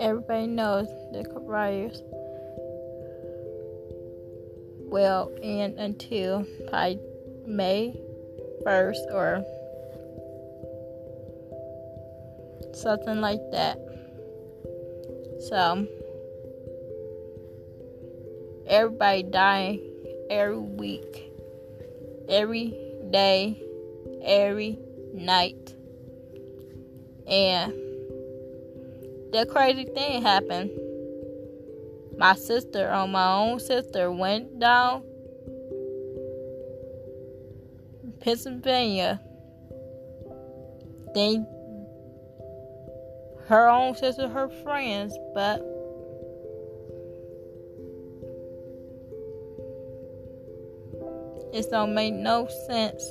everybody knows the riots will end until probably May 1st or something like that. So, everybody dying every week, every day, every night. And the crazy thing happened. My sister, on my own sister, went down Pennsylvania. Then her own sister, her friends, but it don't make no sense